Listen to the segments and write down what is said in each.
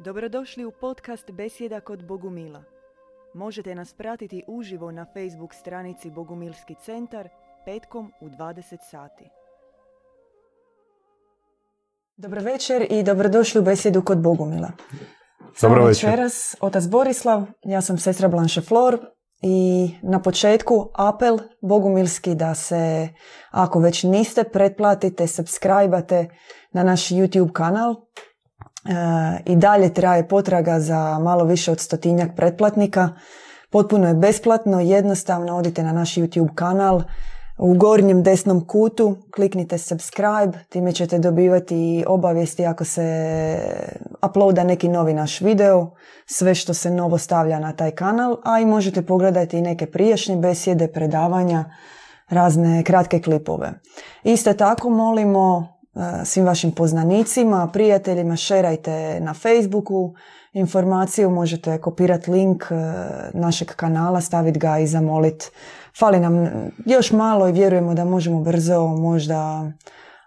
Dobrodošli u podcast Besjeda kod Bogumila. Možete nas pratiti uživo na Facebook stranici Bogumilski centar petkom u 20 sati. Dobro večer i dobrodošli u Besjedu kod Bogumila. Dobro večer. večeras, otac Borislav, ja sam sestra Blanche Flor i na početku apel bogumilski da se, ako već niste, pretplatite, subscribe na naš YouTube kanal. E, I dalje traje potraga za malo više od stotinjak pretplatnika. Potpuno je besplatno, jednostavno odite na naš YouTube kanal. U gornjem desnom kutu kliknite subscribe, time ćete dobivati obavijesti ako se uploada neki novi naš video, sve što se novo stavlja na taj kanal, a i možete pogledati i neke prijašnje besjede, predavanja, razne kratke klipove. Isto tako molimo svim vašim poznanicima, prijateljima, šerajte na Facebooku informaciju, možete kopirati link e, našeg kanala, staviti ga i zamoliti. Fali nam još malo i vjerujemo da možemo brzo, možda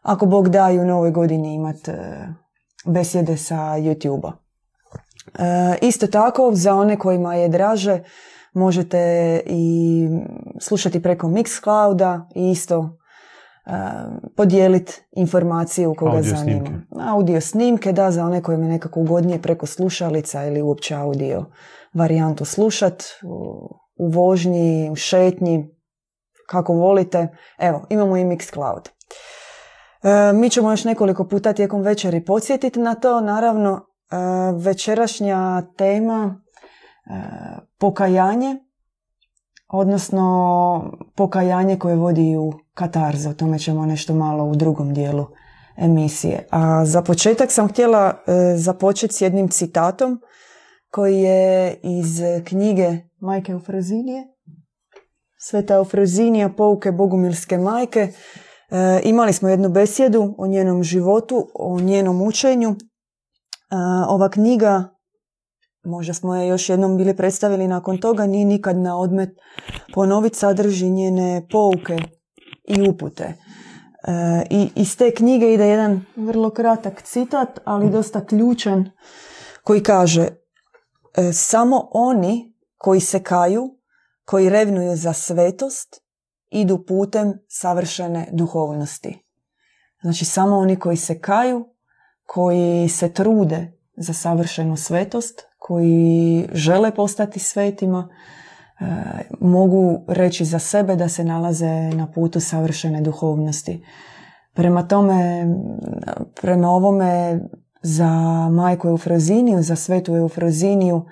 ako Bog da i u novoj godini imati besjede sa YouTube-a. E, isto tako, za one kojima je draže, možete i slušati preko Mixclouda i isto podijeliti informaciju koga Audio zanima. snimke. Audio snimke, da, za one kojima je nekako ugodnije preko slušalica ili uopće audio varijantu slušat u, u vožnji, u šetnji, kako volite. Evo, imamo i Mixcloud. E, mi ćemo još nekoliko puta tijekom večeri podsjetiti na to. Naravno, e, večerašnja tema e, pokajanje, odnosno pokajanje koje vodi u katarzu. O tome ćemo nešto malo u drugom dijelu emisije. A za početak sam htjela e, započeti s jednim citatom koji je iz knjige Majke Eufrozinije. Sveta Eufrozinija, pouke Bogumilske majke. E, imali smo jednu besjedu o njenom životu, o njenom učenju. E, ova knjiga, možda smo je još jednom bili predstavili nakon toga, nije nikad na odmet ponoviti, sadrži njene pouke i upute. E, I iz te knjige ide jedan vrlo kratak citat, ali dosta ključan, koji kaže e, Samo oni koji se kaju, koji revnuju za svetost, idu putem savršene duhovnosti. Znači samo oni koji se kaju, koji se trude za savršenu svetost, koji žele postati svetima, e, mogu reći za sebe da se nalaze na putu savršene duhovnosti. Prema tome, prema ovome za majku Eufroziniju, za svetu Eufroziniju,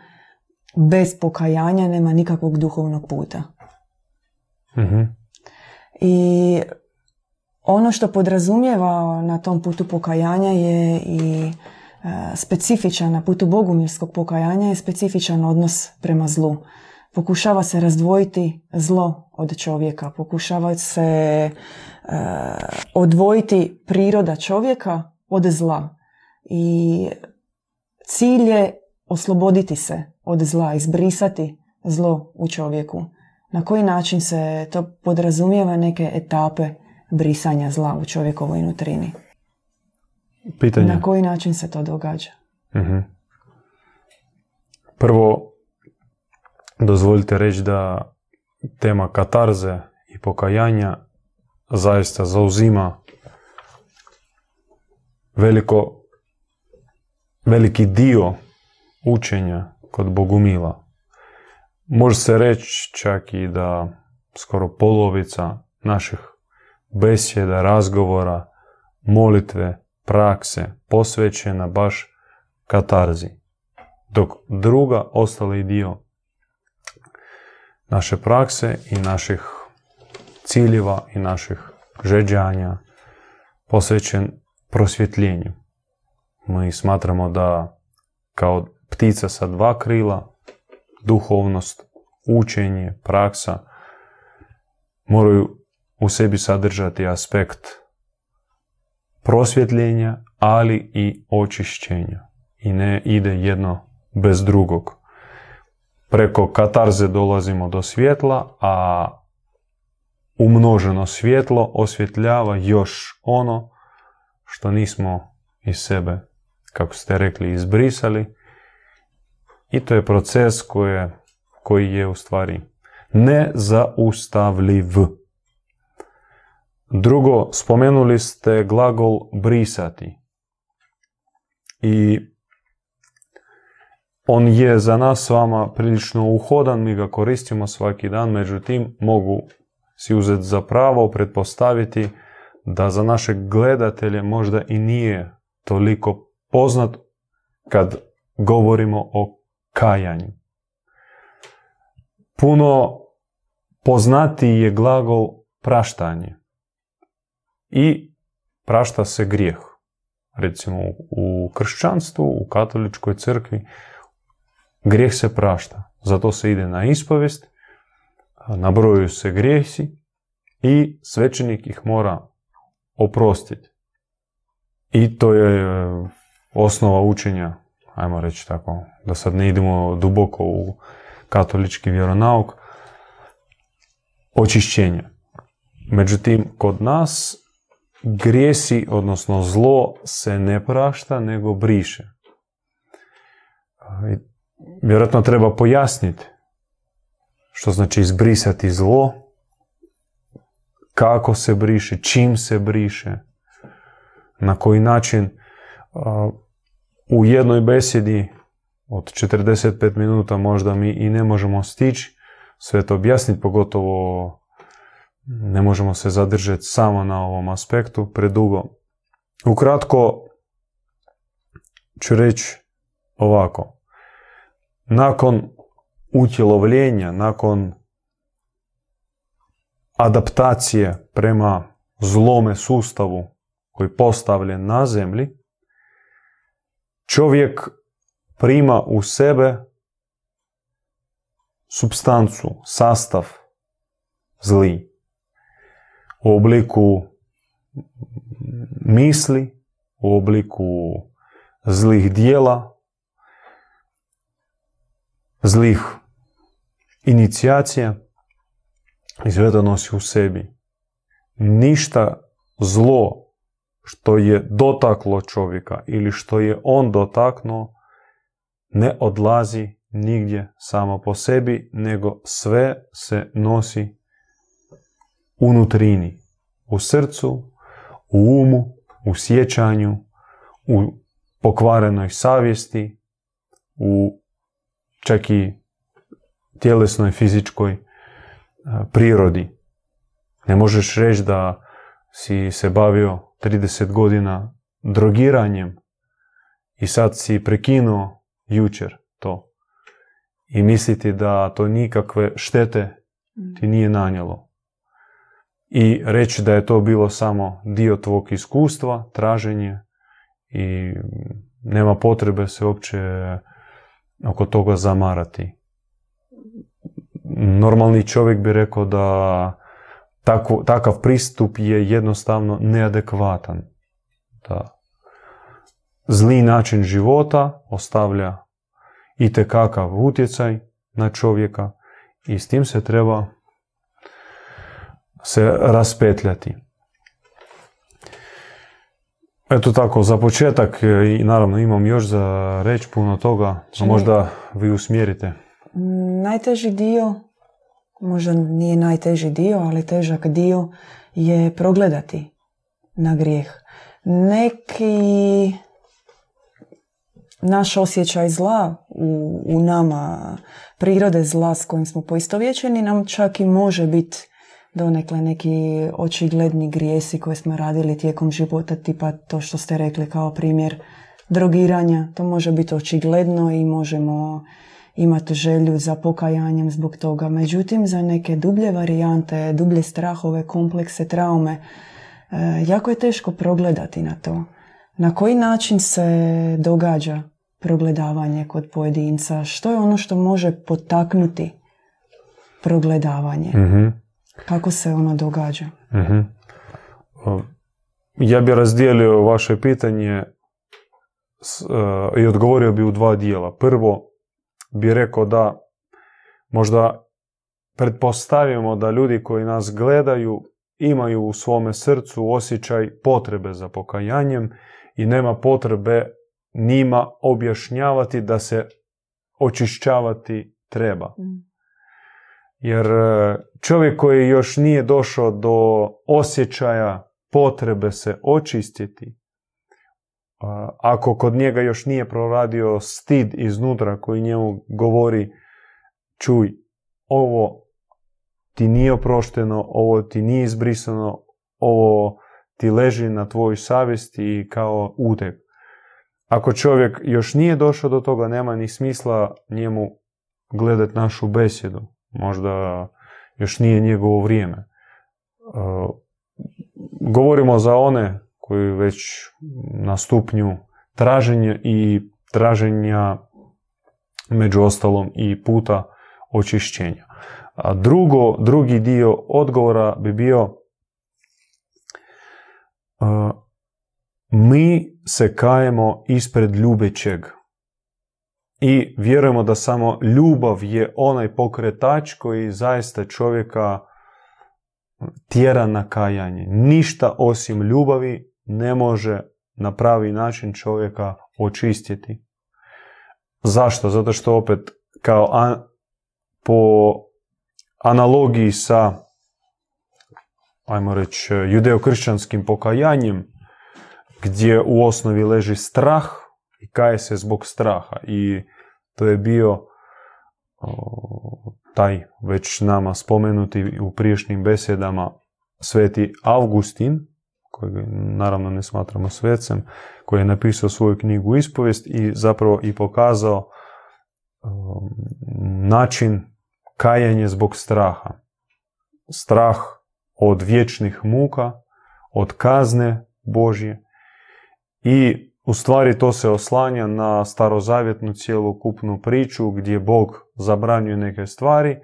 bez pokajanja nema nikakvog duhovnog puta. Mhm. I ono što podrazumijeva na tom putu pokajanja je i specifičan, na putu bogumilskog pokajanja je specifičan odnos prema zlu. Pokušava se razdvojiti zlo od čovjeka, pokušava se e, odvojiti priroda čovjeka od zla. I cilj je osloboditi se od zla, izbrisati zlo u čovjeku. Na koji način se to podrazumijeva neke etape brisanja zla u čovjekovoj nutrini? Pitanje. Na koji način se to događa? Mhm. Prvo, dozvolite reći da tema katarze i pokajanja zaista zauzima veliko, veliki dio učenja kod Bogumila. Može se reći čak i da skoro polovica naših besjeda, razgovora, molitve, prakse posvećena baš katarzi. Dok druga, ostali dio naše prakse i naših ciljeva i naših žeđanja posvećen prosvjetljenju. Mi smatramo da kao ptica sa dva krila, duhovnost, učenje, praksa moraju u sebi sadržati aspekt prosvjetljenja, ali i očišćenja. I ne ide jedno bez drugog. Preko katarze dolazimo do svjetla, a umnoženo svjetlo osvjetljava još ono što nismo iz sebe, kako ste rekli, izbrisali I to je proces koje, koji je u stvari nezaustavljiv. Drugo, spomenuli ste glagol brisati. I on je za nas s vama prilično uhodan, mi ga koristimo svaki dan, međutim mogu si uzeti za pravo pretpostaviti da za naše gledatelje možda i nije toliko poznat kad govorimo o kajanju. Puno poznatiji je glagol praštanje i prašta se grijeh. Recimo u kršćanstvu, u katoličkoj crkvi, grijeh se prašta. Zato se ide na ispovest, nabrojuju se grijesi i svećenik ih mora oprostiti. I to je e, osnova učenja, ajmo reći tako, da sad ne idemo duboko u katolički vjeronauk, očišćenja. Međutim, kod nas grijesi, odnosno zlo, se ne prašta, nego briše. Vjerojatno treba pojasniti što znači izbrisati zlo, kako se briše, čim se briše, na koji način u jednoj besedi od 45 minuta možda mi i ne možemo stići sve to objasniti, pogotovo ne možemo se zadržati samo na ovom aspektu predugo. Ukratko ću reći ovako. Nakon utjelovljenja, nakon adaptacije prema zlome sustavu koji je postavljen na zemlji, čovjek prima u sebe substancu, sastav zli u obliku misli, u obliku zlih dijela, zlih inicijacija i sve to nosi u sebi. Ništa zlo što je dotaklo čovjeka ili što je on dotaknuo ne odlazi nigdje samo po sebi, nego sve se nosi unutrini, u srcu, u umu, u sjećanju, u pokvarenoj savjesti, u čak i tjelesnoj, fizičkoj prirodi. Ne možeš reći da si se bavio 30 godina drogiranjem i sad si prekinuo jučer to i misliti da to nikakve štete ti nije nanijelo. I reći da je to bilo samo dio tvog iskustva, traženje i nema potrebe se uopće oko toga zamarati. Normalni čovjek bi rekao da takav pristup je jednostavno neadekvatan. Da zli način života ostavlja i utjecaj na čovjeka i s tim se treba se raspetljati. Eto tako, za početak e, i naravno imam još za reći puno toga, a možda vi usmjerite. Najteži dio, možda nije najteži dio, ali težak dio je progledati na grijeh. Neki naš osjećaj zla u, u nama, prirode zla s kojim smo poistovjećeni, nam čak i može biti donekle neki očigledni grijesi koje smo radili tijekom života, tipa to što ste rekli kao primjer drogiranja. To može biti očigledno i možemo imati želju za pokajanjem zbog toga. Međutim, za neke dublje varijante, dublje strahove, komplekse, traume, e, jako je teško progledati na to. Na koji način se događa progledavanje kod pojedinca? Što je ono što može potaknuti progledavanje? mm kako se ono događa? uh Ja bi razdijelio vaše pitanje s, uh, i odgovorio bi u dva dijela. Prvo bi rekao da možda pretpostavimo da ljudi koji nas gledaju imaju u svome srcu osjećaj potrebe za pokajanjem i nema potrebe njima objašnjavati da se očišćavati treba. Mm. Jer e, čovjek koji još nije došao do osjećaja potrebe se očistiti, a, ako kod njega još nije proradio stid iznutra koji njemu govori čuj, ovo ti nije oprošteno, ovo ti nije izbrisano, ovo ti leži na tvojoj savjesti i kao uteg. Ako čovjek još nije došao do toga, nema ni smisla njemu gledati našu besjedu. Možda još nije njegovo vrijeme. E, govorimo za one koji već na stupnju traženja i traženja među ostalom i puta očišćenja. A drugo, drugi dio odgovora bi bio mi se kajemo ispred ljubećeg i vjerujemo da samo ljubav je onaj pokretač koji zaista čovjeka tjera na kajanje. Ništa osim ljubavi ne može na pravi način čovjeka očistiti. Zašto? Zato što opet kao po analogiji sa ajmo reći judeokršćanskim pokajanjem gdje u osnovi leži strah i kaje se zbog straha i to je bio taj već nama spomenuti u priješnjim besedama sveti Augustin, kojeg naravno ne smatramo svecem, koji je napisao svoju knjigu Ispovijest i zapravo i pokazao način kajanje zbog straha. Strah od vječnih muka, od kazne Božje i u stvari to se oslanja na starozavjetnu cjelokupnu priču gdje Bog zabranjuje neke stvari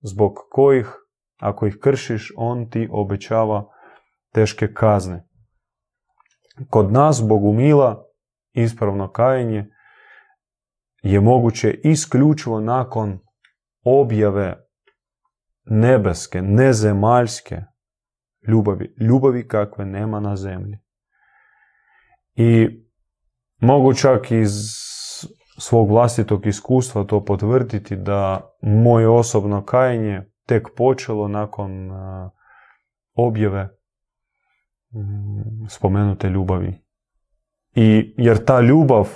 zbog kojih ako ih kršiš on ti obećava teške kazne. Kod nas Bogumila ispravno kajanje je moguće isključivo nakon objave nebeske, nezemaljske ljubavi, ljubavi kakve nema na zemlji. I mogu čak iz svog vlastitog iskustva to potvrditi da moje osobno kajanje tek počelo nakon objave mm, spomenute ljubavi. I jer ta ljubav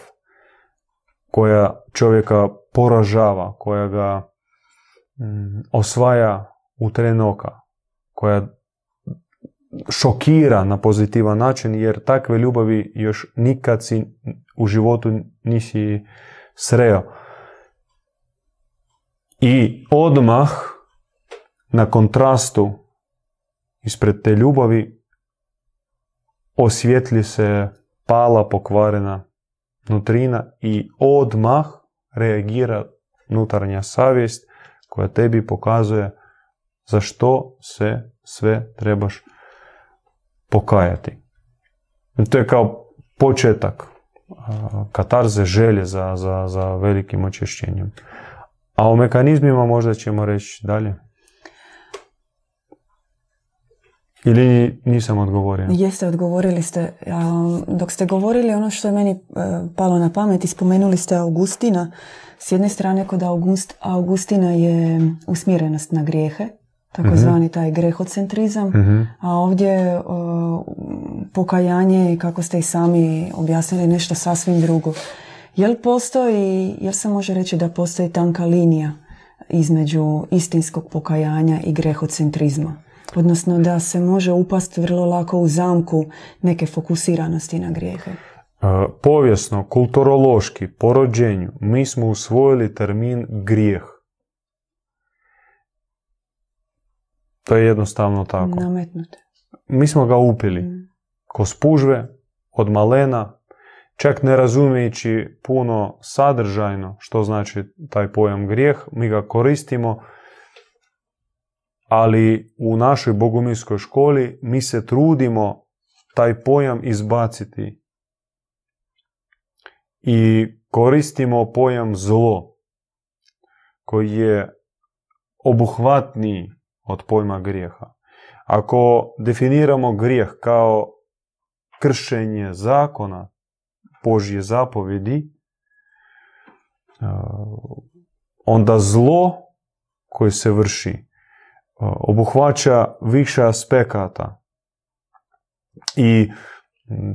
koja čovjeka poražava, koja ga mm, osvaja u tren oka, koja šokira na pozitivan način, jer takve ljubavi još nikad si u životu nisi sreo. I odmah na kontrastu ispred te ljubavi osvjetli se pala pokvarena nutrina i odmah reagira nutarnja savjest koja tebi pokazuje za što se sve trebaš pokajati. To je kao početak katarze želje za, za, za velikim očišćenjem. A o mekanizmima možda ćemo reći dalje. Ili nisam odgovorio? Jeste, odgovorili ste. Dok ste govorili ono što je meni e, palo na pamet spomenuli ste Augustina. S jedne strane kod August, Augustina je usmjerenost na grijehe, takozvani mhm. taj grehocentrizam, mhm. a ovdje pokajanje, kako ste i sami objasnili, nešto sasvim drugo. Jel postoji, jel se može reći da postoji tanka linija između istinskog pokajanja i grehocentrizma? Odnosno da se može upasti vrlo lako u zamku neke fokusiranosti na grijehe. Povijesno, kulturološki, po rođenju, mi smo usvojili termin grijeh. To je jednostavno tako. Nametnute. Mi smo ga upili. Mm. Ko spužve, od malena, čak ne razumijeći puno sadržajno što znači taj pojam grijeh, mi ga koristimo, ali u našoj bogumilskoj školi mi se trudimo taj pojam izbaciti i koristimo pojam zlo koji je obuhvatniji od pojma grijeha. Ako definiramo grijeh kao kršenje zakona, Božje zapovjedi, onda zlo koje se vrši obuhvaća više aspekata i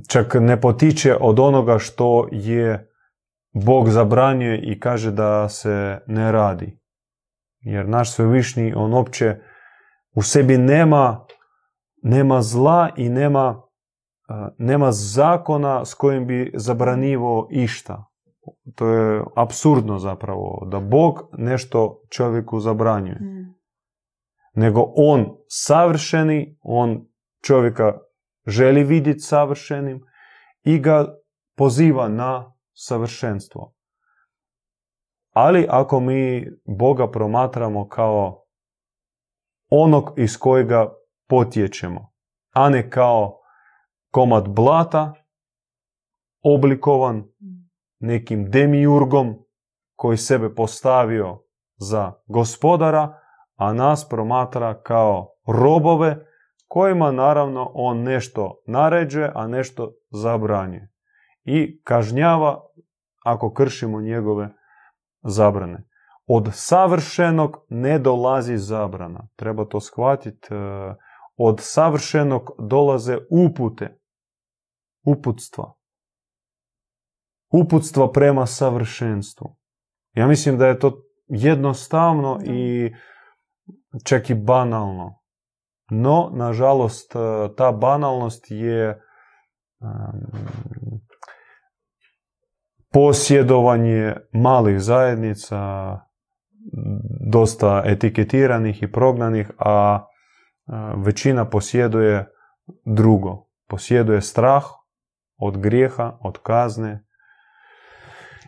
čak ne potiče od onoga što je Bog zabranjuje i kaže da se ne radi. Jer naš svevišnji, on opće u sebi nema, nema zla i nema, nema zakona s kojim bi zabranjivo išta. To je absurdno zapravo, da Bog nešto čovjeku zabranjuje. Mm. Nego on savršeni, on čovjeka želi vidjeti savršenim i ga poziva na savršenstvo. Ali ako mi Boga promatramo kao onog iz kojega potječemo, a ne kao komad blata, oblikovan nekim demiurgom koji sebe postavio za gospodara, a nas promatra kao robove kojima naravno on nešto naređuje, a nešto zabranjuje. I kažnjava ako kršimo njegove zabrane. Od savršenog ne dolazi zabrana. Treba to shvatiti. E, od savršenog dolaze upute. Uputstva. Uputstva prema savršenstvu. Ja mislim da je to jednostavno i čak i banalno. No, nažalost, e, ta banalnost je posjedovanje malih zajednica, dosta etiketiranih i prognanih, a većina posjeduje drugo. Posjeduje strah od grijeha, od kazne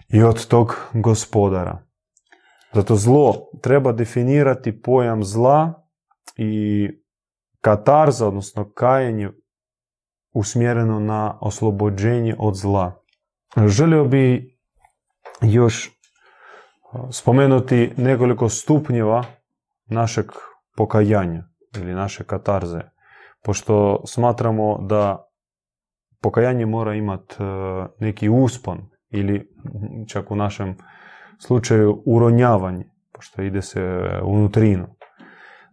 i od tog gospodara. Zato zlo treba definirati pojam zla i katarza, odnosno kajenje usmjereno na oslobođenje od zla. Želio bi još spomenuti nekoliko stupnjeva našeg pokajanja ili naše katarze, pošto smatramo da pokajanje mora imati e, neki uspon ili čak u našem slučaju uronjavanje, pošto ide se unutrinu.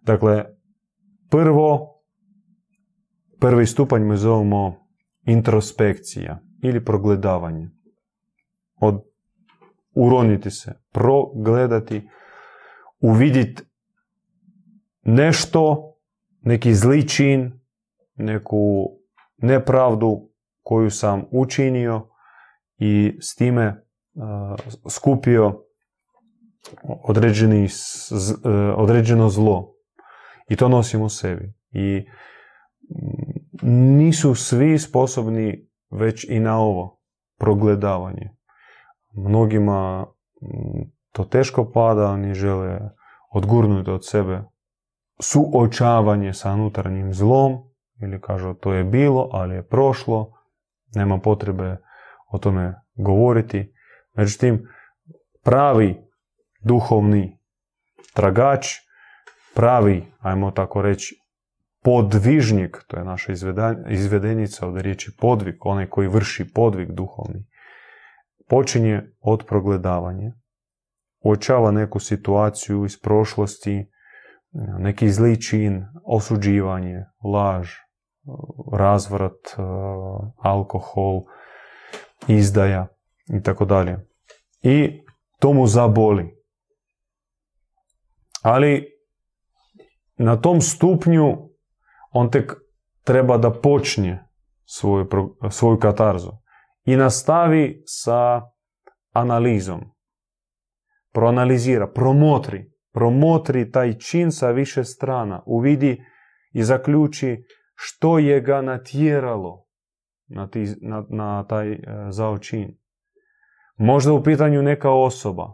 Dakle, prvo, prvi stupanj mi zovemo introspekcija ili progledavanje. Od uroniti se, progledati, uvidjeti nešto, neki zli čin, neku nepravdu koju sam učinio i s time skupio određeni, e, određeno zlo. I to nosim u sebi. I nisu svi sposobni već i na ovo progledavanje. Mnogima mm, to teško pada, oni žele odgurnuti od sebe suočavanje sa unutarnjim zlom ili kažu to je bilo, ali je prošlo, nema potrebe o tome govoriti. Međutim, pravi duhovni tragač, pravi, ajmo tako reći, podvižnik, to je naša izvedenica od riječi podvig, onaj koji vrši podvig duhovni, počinje od progledavanja. Uočava neku situaciju iz prošlosti, neki zli čin, osuđivanje, laž, razvrat, alkohol, izdaja i tako dalje. I to mu zaboli. Ali na tom stupnju on tek treba da počne svoju, svoju katarzu i nastavi sa analizom. Proanalizira, promotri, promotri taj čin sa više strana, uvidi i zaključi što je ga natjeralo na, ti, na, na taj e, zao čin. Možda u pitanju neka osoba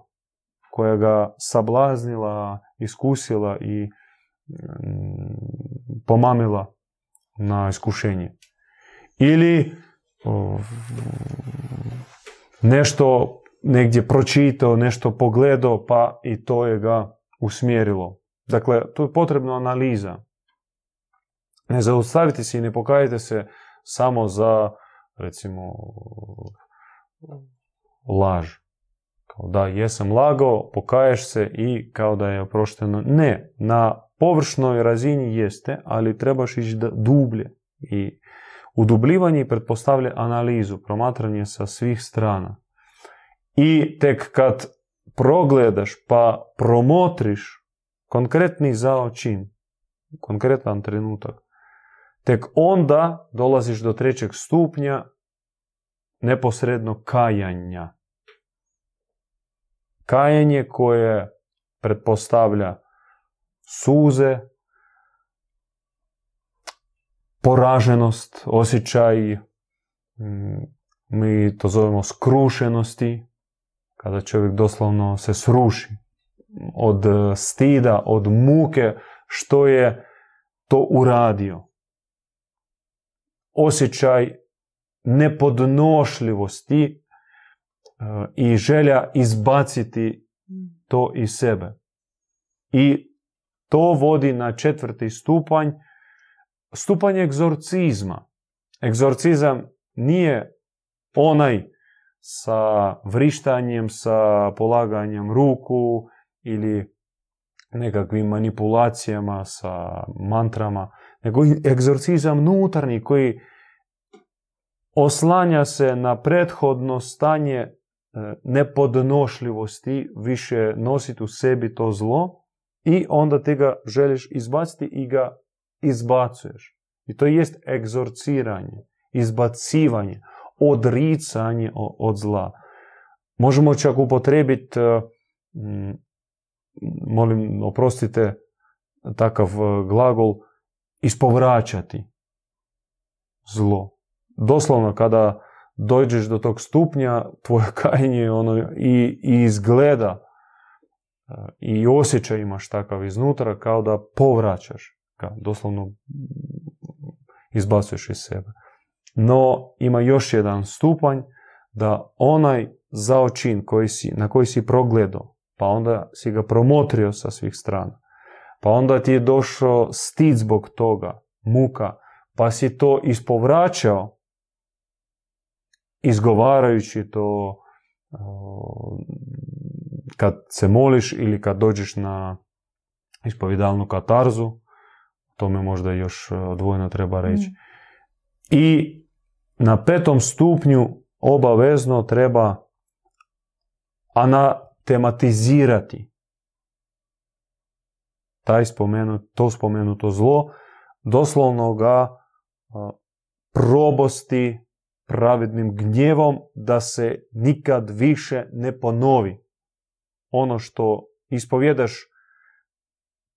koja ga sablaznila, iskusila i pomamila na iskušenje. Ili nešto negdje pročitao, nešto pogledao, pa i to je ga usmjerilo. Dakle, tu je potrebna analiza. Ne zaustavite se i ne pokajite se samo za, recimo, laž. Kao da, jesam lagao, pokaješ se i kao da je oprošteno. Ne, na površnoj razini jeste, ali trebaš ići dublje. I udubljivanje pretpostavlja analizu, promatranje sa svih strana. I tek kad progledaš pa promotriš konkretni zao čin, konkretan trenutak, tek onda dolaziš do trećeg stupnja neposredno kajanja. Kajanje koje pretpostavlja suze, poraženost, osjećaj, mm, mi to zovemo skrušenosti, kada čovjek doslovno se sruši od stida, od muke, što je to uradio. Osjećaj nepodnošljivosti e, i želja izbaciti to iz sebe. I to vodi na četvrti stupanj, stupanj egzorcizma. Egzorcizam nije onaj sa vrištanjem, sa polaganjem ruku ili nekakvim manipulacijama sa mantrama, nego egzorcizam unutarnji koji oslanja se na prethodno stanje e, nepodnošljivosti, više nositi u sebi to zlo i onda ti ga želiš izbaciti i ga izbacuješ. I to jest egzorciranje, izbacivanje, odricanje od zla. Možemo čak upotrebiti, e, molim, oprostite, takav e, glagol, ispovraćati zlo. Doslovno kada dođeš do tog stupnja, tvoje kajanje ono, i, i izgleda e, i osjećaj imaš takav iznutra kao da povraćaš ga, doslovno izbacuješ iz sebe. No, ima još jedan stupanj da onaj zaočin koji si, na koji si progledao, pa onda si ga promotrio sa svih strana, pa onda ti je došao stid zbog toga, muka, pa si to ispovraćao, izgovarajući to kad se moliš ili kad dođeš na ispovjedalnu katarzu, tome možda još odvojeno treba reći. Mm. I na petom stupnju obavezno treba anatematizirati taj spomenut, to spomenuto zlo, doslovno ga probosti pravednim gnjevom da se nikad više ne ponovi. Ono što ispovjedaš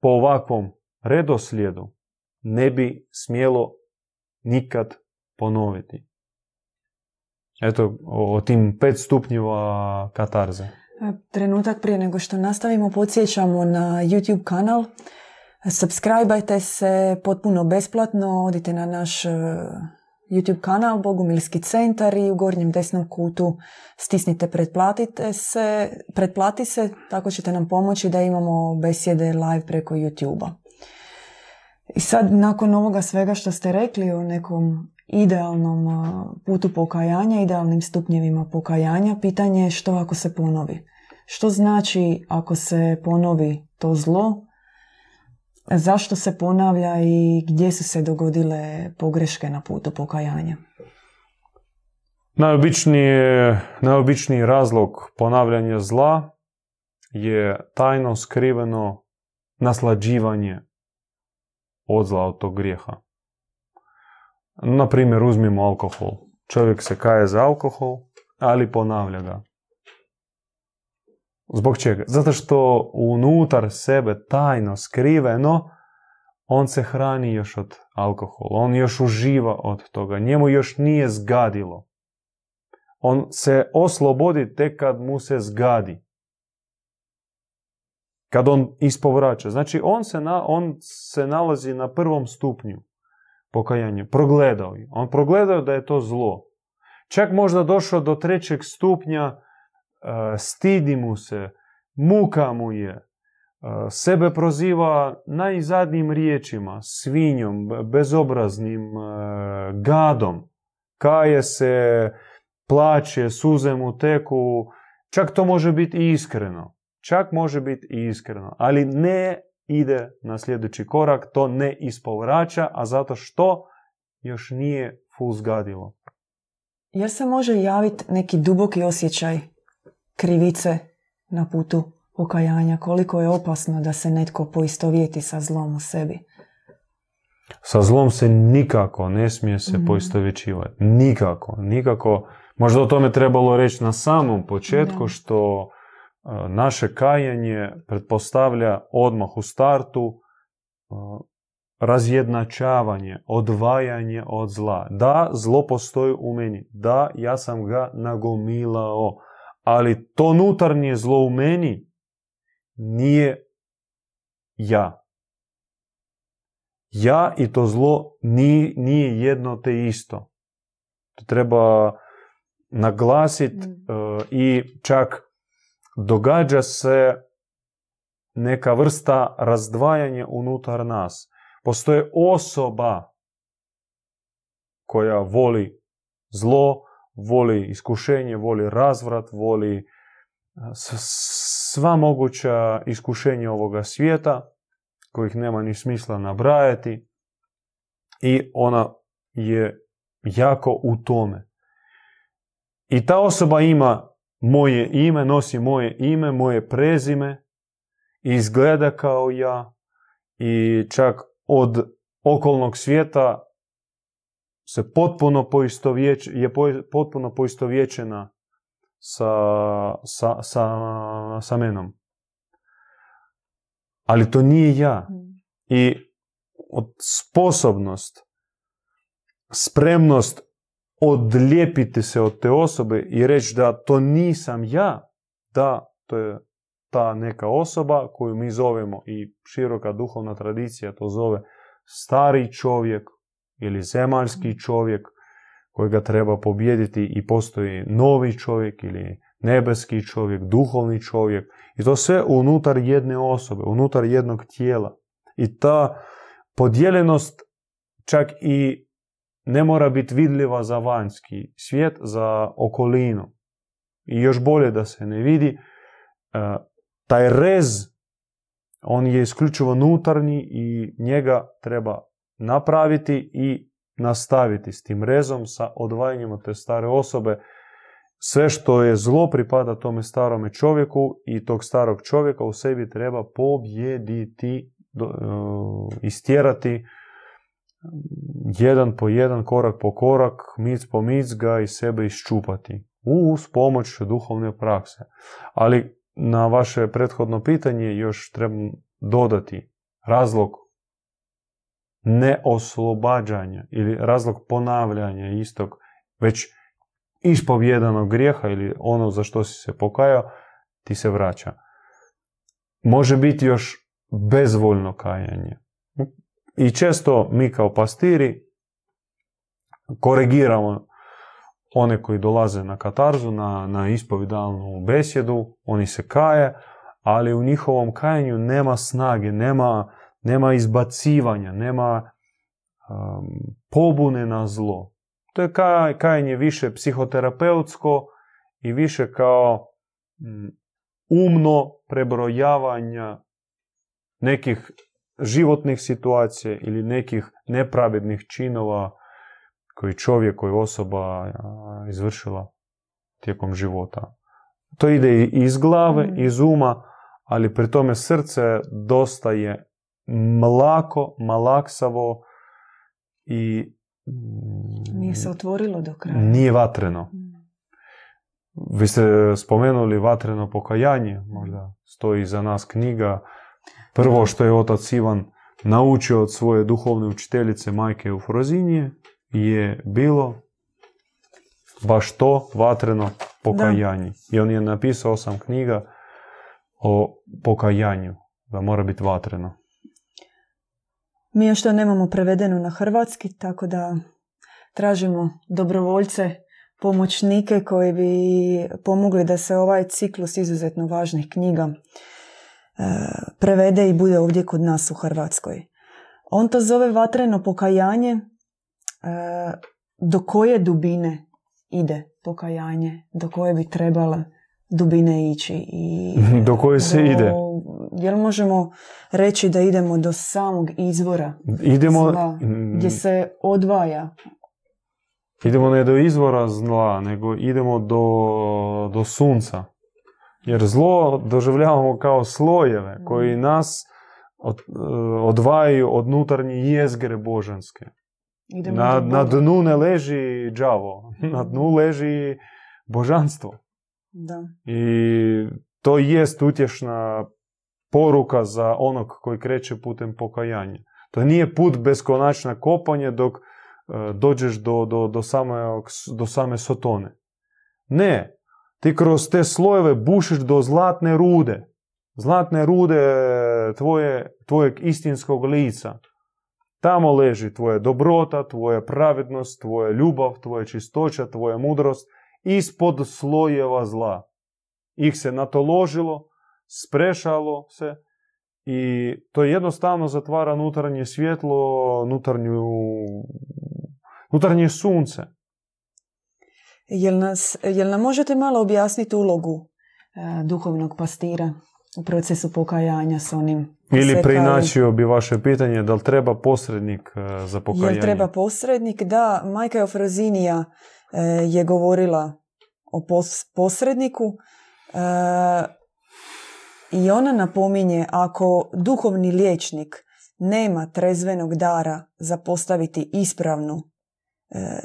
po ovakvom redoslijedu ne bi smjelo nikad ponoviti. Eto, o, tim pet stupnjeva katarze. E, trenutak prije nego što nastavimo, podsjećamo na YouTube kanal. Subscribeajte se potpuno besplatno, odite na naš e, YouTube kanal Bogumilski centar i u gornjem desnom kutu stisnite pretplatite se, pretplati se, tako ćete nam pomoći da imamo besjede live preko YouTube-a. I sad, nakon ovoga svega što ste rekli o nekom idealnom putu pokajanja, idealnim stupnjevima pokajanja, pitanje je što ako se ponovi. Što znači ako se ponovi to zlo, zašto se ponavlja i gdje su se dogodile pogreške na putu pokajanja? Najobičniji, najobičniji razlog ponavljanja zla je tajno skriveno naslađivanje od zla, od tog grijeha. Na primjer, uzmimo alkohol. Čovjek se kaje za alkohol, ali ponavlja ga. Zbog čega? Zato što unutar sebe tajno, skriveno, on se hrani još od alkohola. On još uživa od toga. Njemu još nije zgadilo. On se oslobodi tek kad mu se zgadi. Kad on ispovraća. Znači, on se, na, on se nalazi na prvom stupnju pokajanje. Progledao je. On progledao da je to zlo. Čak možda došao do trećeg stupnja, e, stidi mu se, muka mu je, e, sebe proziva najzadnijim riječima, svinjom, bezobraznim, e, gadom. Kaje se, plaće, suze mu teku, Čak to može biti iskreno. Čak može biti i iskreno. Ali ne ide na sljedeći korak, to ne ispovraća, a zato što još nije full zgadilo. Jer se može javiti neki duboki osjećaj krivice na putu pokajanja, koliko je opasno da se netko poistovjeti sa zlom u sebi. Sa zlom se nikako ne smije se mm. poistovjećivati. Nikako, nikako. Možda o tome trebalo reći na samom početku što e, naše kajanje pretpostavlja odmah u startu razjednačavanje, odvajanje od zla. Da, zlo postoji u meni. Da, ja sam ga nagomilao. Ali to unutarnje zlo u meni nije ja. Ja i to zlo nije, nije jedno te isto. To treba naglasiti mm. e, i čak događa se neka vrsta razdvajanja unutar nas. Postoje osoba koja voli zlo, voli iskušenje, voli razvrat, voli e, sva moguća iskušenja ovoga svijeta, kojih nema ni smisla nabrajati, i ona je jako u tome. I ta osoba ima moje ime, nosi moje ime, moje prezime, izgleda kao ja i čak od okolnog svijeta se potpuno poistovječ, je potpuno poistovjećena sa, sa, sa, sa menom. Ali to nije ja. Mm. I od sposobnost, spremnost odlijepiti se od te osobe i reći da to nisam ja, da to je ta neka osoba koju mi zovemo i široka duhovna tradicija to zove stari čovjek ili zemaljski čovjek kojega treba pobijediti i postoji novi čovjek ili nebeski čovjek, duhovni čovjek i to sve unutar jedne osobe, unutar jednog tijela. I ta podijeljenost čak i ne mora biti vidljiva za vanjski svijet, za okolinu. I još bolje da se ne vidi, e, taj rez, on je isključivo unutarnji i njega treba napraviti i nastaviti s tim rezom, sa odvajanjem od te stare osobe. Sve što je zlo pripada tome starome čovjeku i tog starog čovjeka u sebi treba pobjediti, e, istjerati jedan po jedan, korak po korak, mic po mic ga i sebe iščupati uz pomoć duhovne prakse. Ali na vaše prethodno pitanje još trebam dodati razlog neoslobađanja ili razlog ponavljanja istog već ispovjedanog grijeha ili ono za što si se pokajao, ti se vraća. Može biti još bezvoljno kajanje. I često mi kao pastiri korigiramo one koji dolaze na katarzu, na, na ispovidalnu besjedu, oni se kaje, ali u njihovom kajanju nema snage, nema, nema izbacivanja, nema um, pobune na zlo. To je kajanje više psihoterapeutsko i više kao um, umno prebrojavanja nekih životnih situacija ili nekih nepravednih činova koji čovjek, koji osoba izvršila tijekom života. To ide iz glave, mm. iz uma, ali pri tome srce dosta je mlako, malaksavo i mm, nije se otvorilo do kraja. Nije vatreno. Mm. Vi ste spomenuli vatreno pokajanje, možda stoji za nas knjiga Prvo što je otac Ivan naučio od svoje duhovne učiteljice majke Eufrozinije je bilo baš to vatreno pokajanje. I on je napisao osam knjiga o pokajanju, da mora biti vatreno. Mi još to nemamo prevedeno na hrvatski, tako da tražimo dobrovoljce, pomoćnike koji bi pomogli da se ovaj ciklus izuzetno važnih knjiga prevede i bude ovdje kod nas u Hrvatskoj. On to zove vatreno pokajanje e, do koje dubine ide pokajanje, do koje bi trebala dubine ići. I Do koje se do- ide? Jel možemo reći da idemo do samog izvora Idemo, zla, mm, gdje se odvaja idemo ne do izvora zla, nego idemo do, do sunca. Jer zlo doživljavamo kao slojeve koji nas od, e, odvajaju od nutarnje jezgre božanske. idemo Na, na dnu ne leži đavo, na dnu leži božanstvo. Da. I to jest utješna poruka za onog koji kreće putem pokajanja. To nije put beskonačna kopanje dok e, dođeš do, do, do, samog, do same sotone. Ne, ti kroz te slojeve bušiš do zlatne rude. Zlatne rude tvoje, tvojeg istinskog lica. Tamo leži tvoja dobrota, tvoja pravednost, tvoja ljubav, tvoja čistoća, tvoja mudrost ispod slojeva zla. Ih se natoložilo, sprešalo se i to jednostavno zatvara nutarnje svjetlo, nutarnju, nutarnje sunce. Jel, nas, jel nam možete malo objasniti ulogu e, duhovnog pastira u procesu pokajanja s onim Ili se preinačio bi vaše pitanje da li treba posrednik e, za pokajanje. Jel treba posrednik? Da, majka Eufrazinija e, je govorila o pos- posredniku e, i ona napominje ako duhovni liječnik nema trezvenog dara za postaviti ispravnu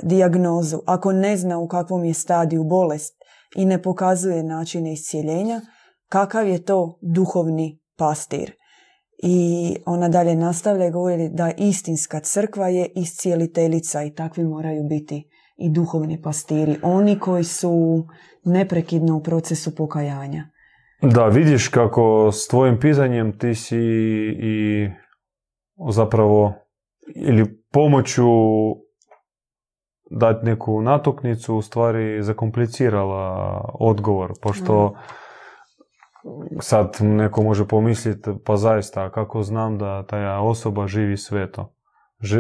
dijagnozu, ako ne zna u kakvom je stadiju bolest i ne pokazuje načine iscijeljenja, kakav je to duhovni pastir. I ona dalje nastavlja i govori da istinska crkva je iscijeliteljica i takvi moraju biti i duhovni pastiri. Oni koji su neprekidno u procesu pokajanja. Da, vidiš kako s tvojim pitanjem ti si i zapravo ili pomoću dati neku natuknicu u stvari zakomplicirala odgovor, pošto sad neko može pomisliti pa zaista kako znam da ta osoba živi sveto,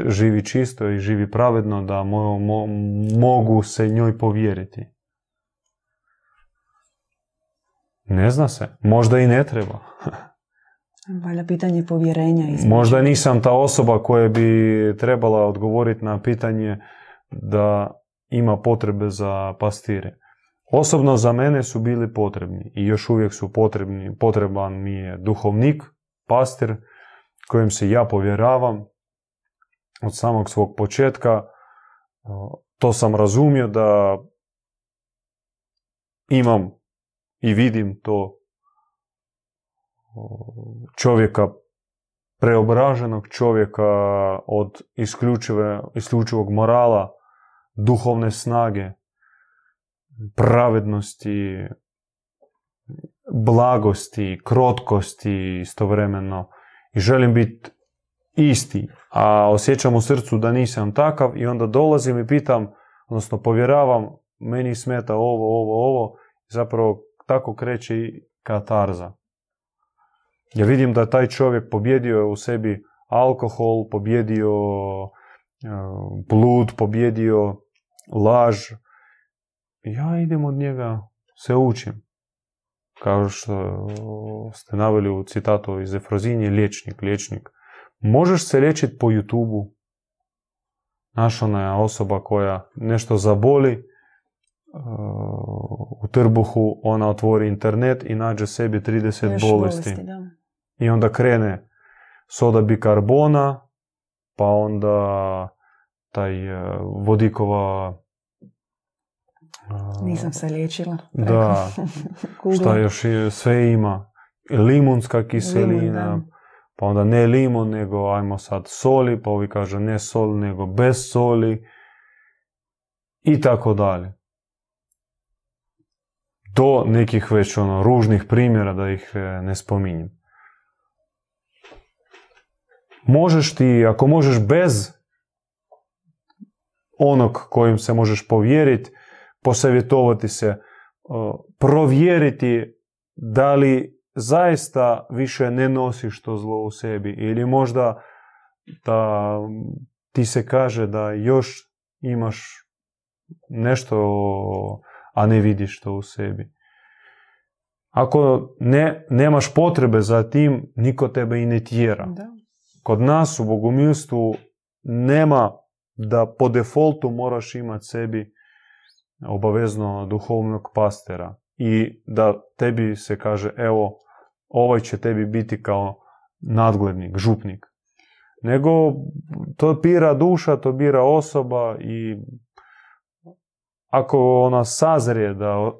živi čisto i živi pravedno da mo- mo- mogu se njoj povjeriti. Ne zna se. Možda i ne treba. Valja pitanje povjerenja. između- Možda nisam ta osoba koja bi trebala odgovoriti na pitanje da ima potrebe za pastire. Osobno za mene su bili potrebni i još uvijek su potrebni. Potreban mi je duhovnik, pastir, kojem se ja povjeravam od samog svog početka. To sam razumio da imam i vidim to čovjeka preobraženog čovjeka od isključivog morala, duhovne snage, pravednosti, blagosti, krotkosti istovremeno i želim biti isti, a osjećam u srcu da nisam takav i onda dolazim i pitam, odnosno povjeravam, meni smeta ovo, ovo, ovo, zapravo tako kreće i katarza. Ja vidim da taj čovjek pobjedio u sebi alkohol, pobjedio e, blud, pobjedio laž. Ja idem od njega, se učim. Kao što ste naveli u citatu iz Efrozinje, liječnik, liječnik. Možeš se liječiti po YouTube-u. Naš ona je osoba koja nešto zaboli, e, u trbuhu ona otvori internet i nađe sebi 30 Još bolesti. da. I onda krene soda bikarbona, pa onda taj e, vodikova... e, Nisam se liječila. Da, Google. šta još je- sve ima. Limunska kiselina, Limun, da. pa onda ne limun, nego ajmo sad soli, pa ovi kažu ne sol, nego bez soli. I tako dalje. Do nekih već ono ružnih primjera da ih e, ne spominjem. Možeš ti, ako možeš bez onog kojim se možeš povjeriti, posavjetovati se, o, provjeriti da li zaista više ne nosiš to zlo u sebi ili možda da ti se kaže da još imaš nešto, a ne vidiš to u sebi. Ako ne, nemaš potrebe za tim, niko tebe i ne tjera. Da. Kod nas u bogomilstvu nema da po defaultu moraš imati sebi obavezno duhovnog pastera i da tebi se kaže evo ovaj će tebi biti kao nadglednik, župnik. Nego to bira duša, to bira osoba i ako ona sazrije da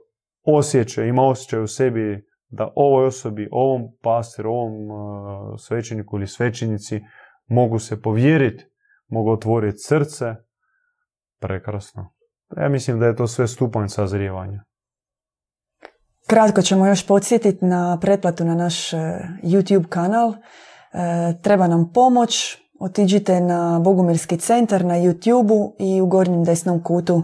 osjeća, ima osjećaj u sebi da ovoj osobi, ovom pastiru, ovom uh, svećeniku ili svećenici mogu se povjeriti, mogu otvoriti srce, prekrasno. Ja mislim da je to sve stupanj sazrijevanja. Kratko ćemo još podsjetiti na pretplatu na naš e, YouTube kanal. E, treba nam pomoć. Otiđite na Bogumirski centar na YouTube i u gornjem desnom kutu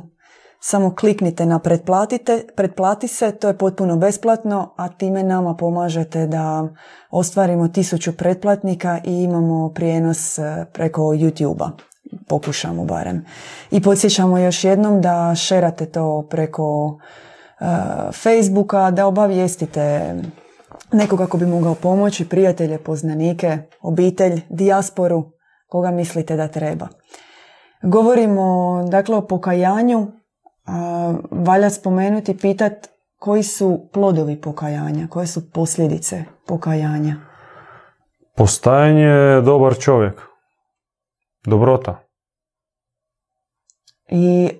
samo kliknite na pretplatite, pretplati se, to je potpuno besplatno, a time nama pomažete da ostvarimo tisuću pretplatnika i imamo prijenos e, preko YouTube-a. Pokušamo barem. I podsjećamo još jednom da šerate to preko uh, Facebooka, da obavijestite nekoga ko bi mogao pomoći, prijatelje, poznanike, obitelj, dijasporu, koga mislite da treba. Govorimo dakle o pokajanju, valja spomenuti, pitat koji su plodovi pokajanja, koje su posljedice pokajanja. Postajanje je dobar čovjek. Dobrota. I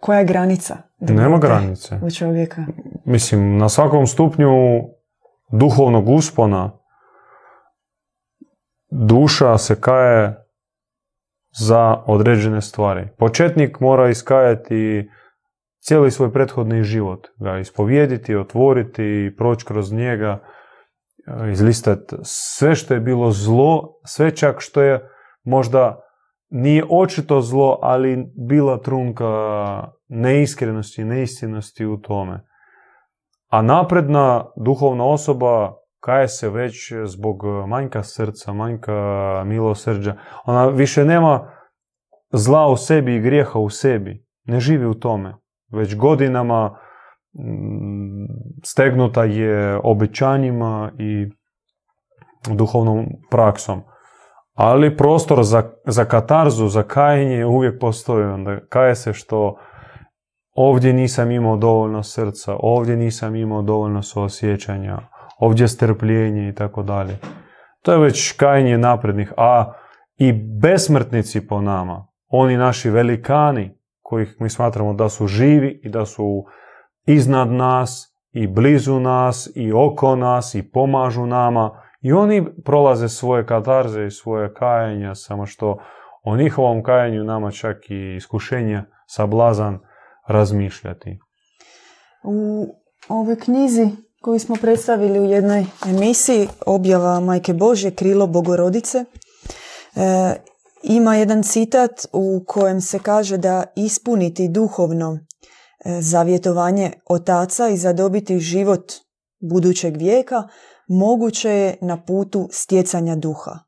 koja je granica? Nema granice. U čovjeka. Mislim, na svakom stupnju duhovnog uspona duša se kaje za određene stvari. Početnik mora iskajati cijeli svoj prethodni život, ga ispovijediti, otvoriti i proći kroz njega, e, izlistati sve što je bilo zlo, sve čak što je možda nije očito zlo, ali bila trunka neiskrenosti, neistinosti u tome. A napredna duhovna osoba kaje se već zbog manjka srca, manjka milosrđa. Ona više nema zla u sebi i grijeha u sebi. Ne živi u tome. Već godinama mm, stegnuta je obećanjima i duhovnom praksom. Ali prostor za, za katarzu, za kajenje uvijek postoji. Onda kaje se što ovdje nisam imao dovoljno srca, ovdje nisam imao dovoljno suosjećanja, ovdje strpljenje i tako dalje. To je već kajanje naprednih, a i besmrtnici po nama, oni naši velikani, kojih mi smatramo da su živi i da su iznad nas i blizu nas i oko nas i pomažu nama i oni prolaze svoje katarze i svoje kajanja, samo što o njihovom kajanju nama čak i iskušenje sablazan razmišljati. U ovoj knjizi koju smo predstavili u jednoj emisiji objava Majke Božje, Krilo Bogorodice. E, ima jedan citat u kojem se kaže da ispuniti duhovno e, zavjetovanje otaca i zadobiti život budućeg vijeka moguće je na putu stjecanja duha.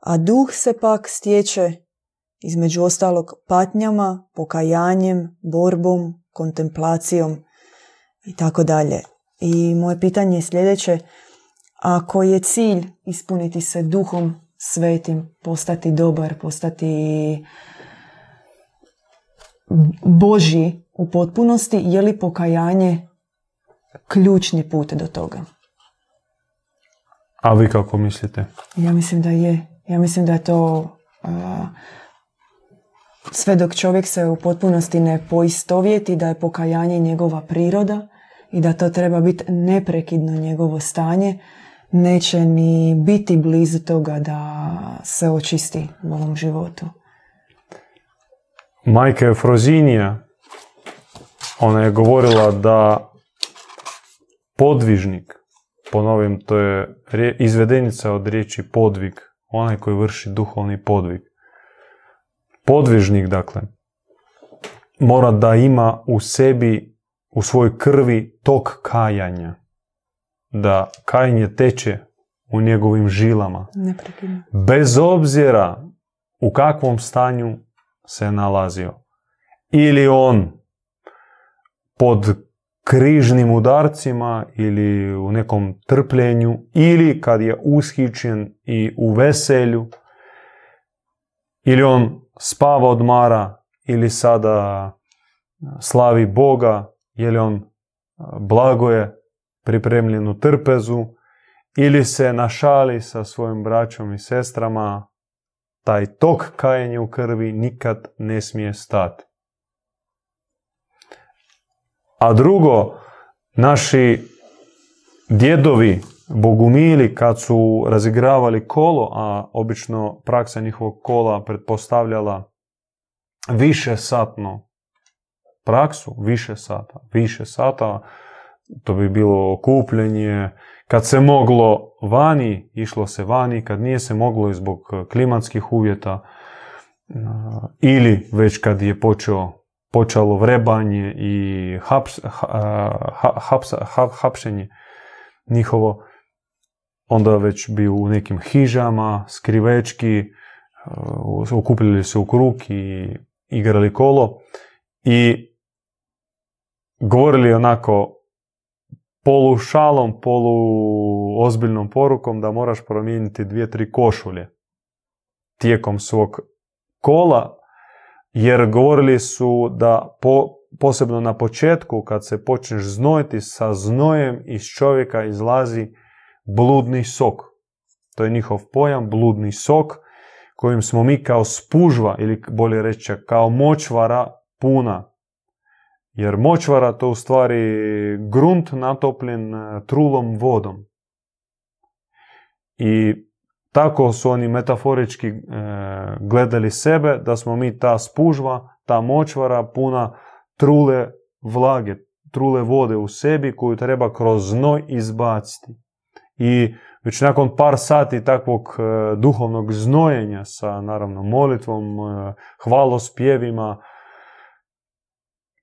A duh se pak stječe između ostalog patnjama, pokajanjem, borbom, kontemplacijom i tako dalje. I moje pitanje je sljedeće, ako je cilj ispuniti se duhom svetim, postati dobar, postati Boži u potpunosti, je li pokajanje ključni put do toga? A vi kako mislite? Ja mislim da je. Ja mislim da je to sve dok čovjek se u potpunosti ne poistovjeti da je pokajanje njegova priroda, i da to treba biti neprekidno njegovo stanje, neće ni biti blizu toga da se očisti u ovom životu. Majka Efrozinija, ona je govorila da podvižnik, ponovim, to je izvedenica od riječi podvig, onaj koji vrši duhovni podvig. Podvižnik, dakle, mora da ima u sebi u svojoj krvi tok kajanja. Da kajanje teče u njegovim žilama. Bez obzira u kakvom stanju se nalazio. Ili on pod križnim udarcima ili u nekom trpljenju ili kad je ushićen i u veselju ili on spava odmara ili sada slavi Boga ili on blagoje pripremljenu trpezu ili se našali sa svojim braćom i sestrama, taj tok kajenja u krvi nikad ne smije stati. A drugo, naši djedovi bogumili kad su razigravali kolo, a obično praksa njihovog kola pretpostavljala više satno praksu, više sata, više sata, to bi bilo okupljanje, kad se moglo vani, išlo se vani, kad nije se moglo i zbog klimatskih uvjeta, ili već kad je počeo, počelo vrebanje i haps, hapšenje njihovo, onda već bi u nekim hižama, skrivečki, okupljali se u krug i igrali kolo i govorili onako polu šalom, polu ozbiljnom porukom da moraš promijeniti dvije, tri košulje tijekom svog kola, jer govorili su da po, posebno na početku kad se počneš znojiti sa znojem iz čovjeka izlazi bludni sok. To je njihov pojam, bludni sok, kojim smo mi kao spužva ili bolje reći kao močvara puna jer močvara to u stvari grunt natopljen e, trulom vodom. I tako su oni metaforički e, gledali sebe da smo mi ta spužva, ta močvara puna trule vlage, trule vode u sebi koju treba kroz znoj izbaciti. I već nakon par sati takvog e, duhovnog znojenja sa naravno molitvom, hvalospjevima,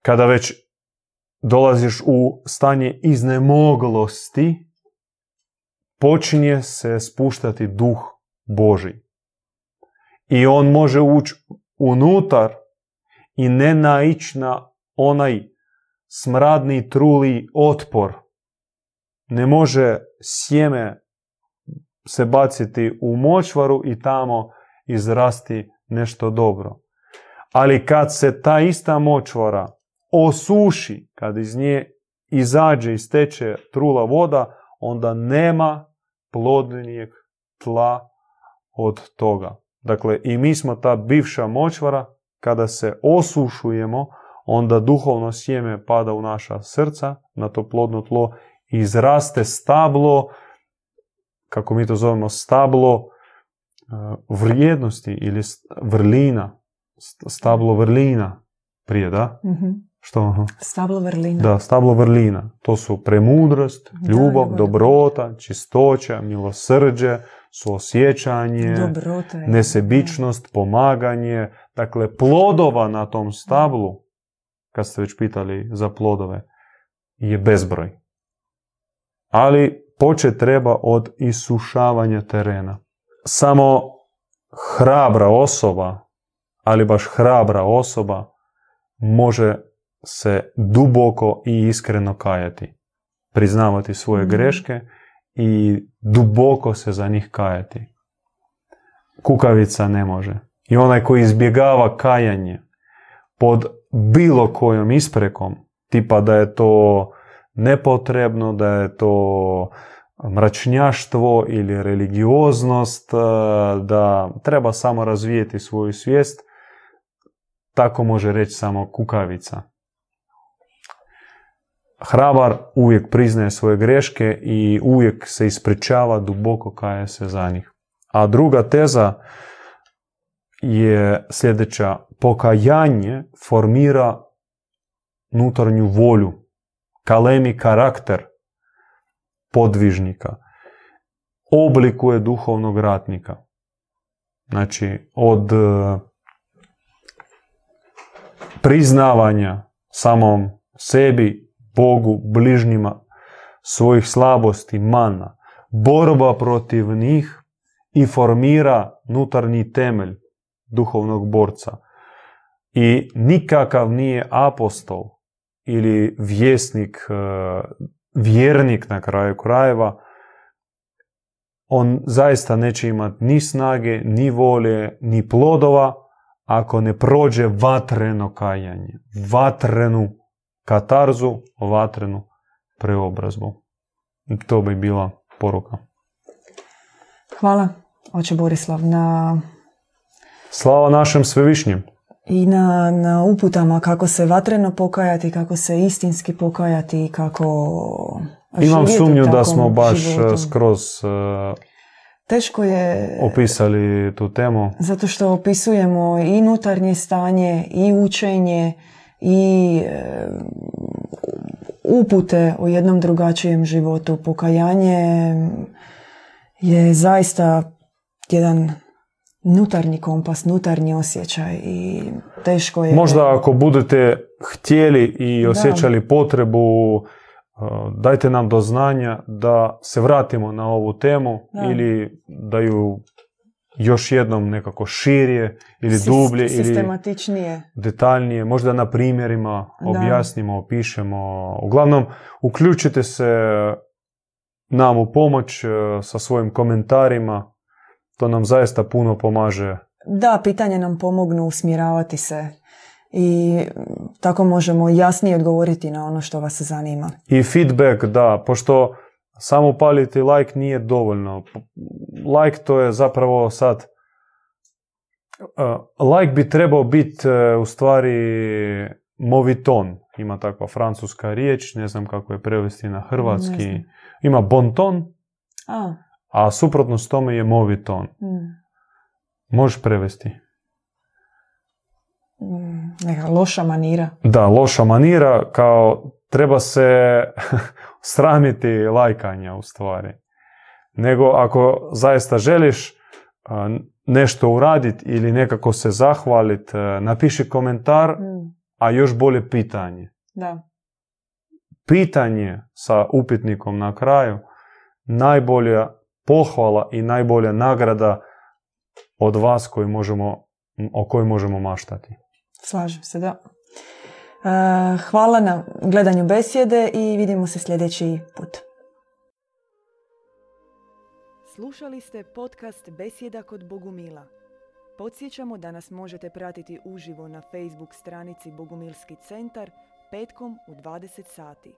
kada već dolaziš u stanje iznemoglosti, počinje se spuštati duh Boži. I on može ući unutar i ne naići na onaj smradni truli otpor. Ne može sjeme se baciti u močvaru i tamo izrasti nešto dobro. Ali kad se ta ista močvara osuši, kad iz nje izađe i steče trula voda, onda nema plodnijeg tla od toga. Dakle, i mi smo ta bivša močvara, kada se osušujemo, onda duhovno sjeme pada u naša srca, na to plodno tlo, izraste stablo, kako mi to zovemo, stablo e, vrijednosti ili vrlina, stablo vrlina prije, da? mm što? Stablo vrlina. Da, stablo vrlina. To su premudrost, ljubav, dobrota, čistoća, milosrđe, suosjećanje, Dobrota nesebičnost, pomaganje. Dakle, plodova na tom stablu, kad ste već pitali za plodove, je bezbroj. Ali počet treba od isušavanja terena. Samo hrabra osoba, ali baš hrabra osoba, može se duboko i iskreno kajati. Priznavati svoje mhm. greške i duboko se za njih kajati. Kukavica ne može. I onaj koji izbjegava kajanje pod bilo kojom isprekom, tipa da je to nepotrebno, da je to mračnjaštvo ili religioznost, da treba samo razvijeti svoju svijest, tako može reći samo kukavica. Hrabar uvijek priznaje svoje greške i uvijek se ispričava duboko kaje se za njih. A druga teza je sljedeća. Pokajanje formira unutarnju volju, kalemi karakter podvižnika, oblikuje duhovnog ratnika. Znači, od e, priznavanja samom sebi Bogu, bližnjima, svojih slabosti, mana, borba protiv njih i formira nutarnji temelj duhovnog borca. I nikakav nije apostol ili vjesnik, e, vjernik na kraju krajeva, on zaista neće imati ni snage, ni volje, ni plodova ako ne prođe vatreno kajanje, vatrenu katarzu, vatrenu preobrazbu. To bi bila poruka. Hvala, oče Borislav, na... Slava našem svevišnjem. I na, na uputama kako se vatreno pokajati, kako se istinski pokajati i kako... Imam sumnju da smo baš životu. e, skroz e, Teško je, opisali tu temu. zato što opisujemo i unutarnje stanje, i učenje, i upute o jednom drugačijem životu. Pokajanje je zaista jedan nutarnji kompas, nutarnji osjećaj i teško je... Možda ako budete htjeli i Da. osjećali potrebu, e, dajte nam do znanja da se vratimo na ovu temu Da. ili da ju još jednom nekako širije ili dublje ili Sistematičnije. detaljnije, možda na primjerima Da. objasnimo, opišemo. Uglavnom, uključite se nam u pomoć e, sa svojim komentarima. To nam zaista puno pomaže. Da, pitanje nam pomognu usmjeravati se i tako možemo jasnije odgovoriti na ono što vas zanima. I feedback, da, pošto samo upaliti like nije dovoljno. Like to je zapravo sad... uh, like bi trebao biti uh, u stvari moviton. Ima takva francuska riječ, ne znam kako je prevesti na hrvatski. Ima bonton, A, a suprotno s tome je moviton. mm, Možeš prevesti? mm, neka loša manira. Da, loša manira, kao treba se sramiti lajkanja u stvari. Nego ako zaista želiš nešto uraditi ili nekako se zahvaliti, napiši komentar, Mm, a još bolje pitanje. da, Pitanje sa upitnikom na kraju, najbolja pohvala i najbolja nagrada od vas koji možemo, o kojoj možemo maštati. slažem se, da. E, hvala na gledanju besjede i vidimo se sljedeći put. Slušali ste podcast Besjeda kod Bogumila. Podsjećamo da nas možete pratiti uživo na Facebook stranici Bogumilski centar petkom u 20 sati.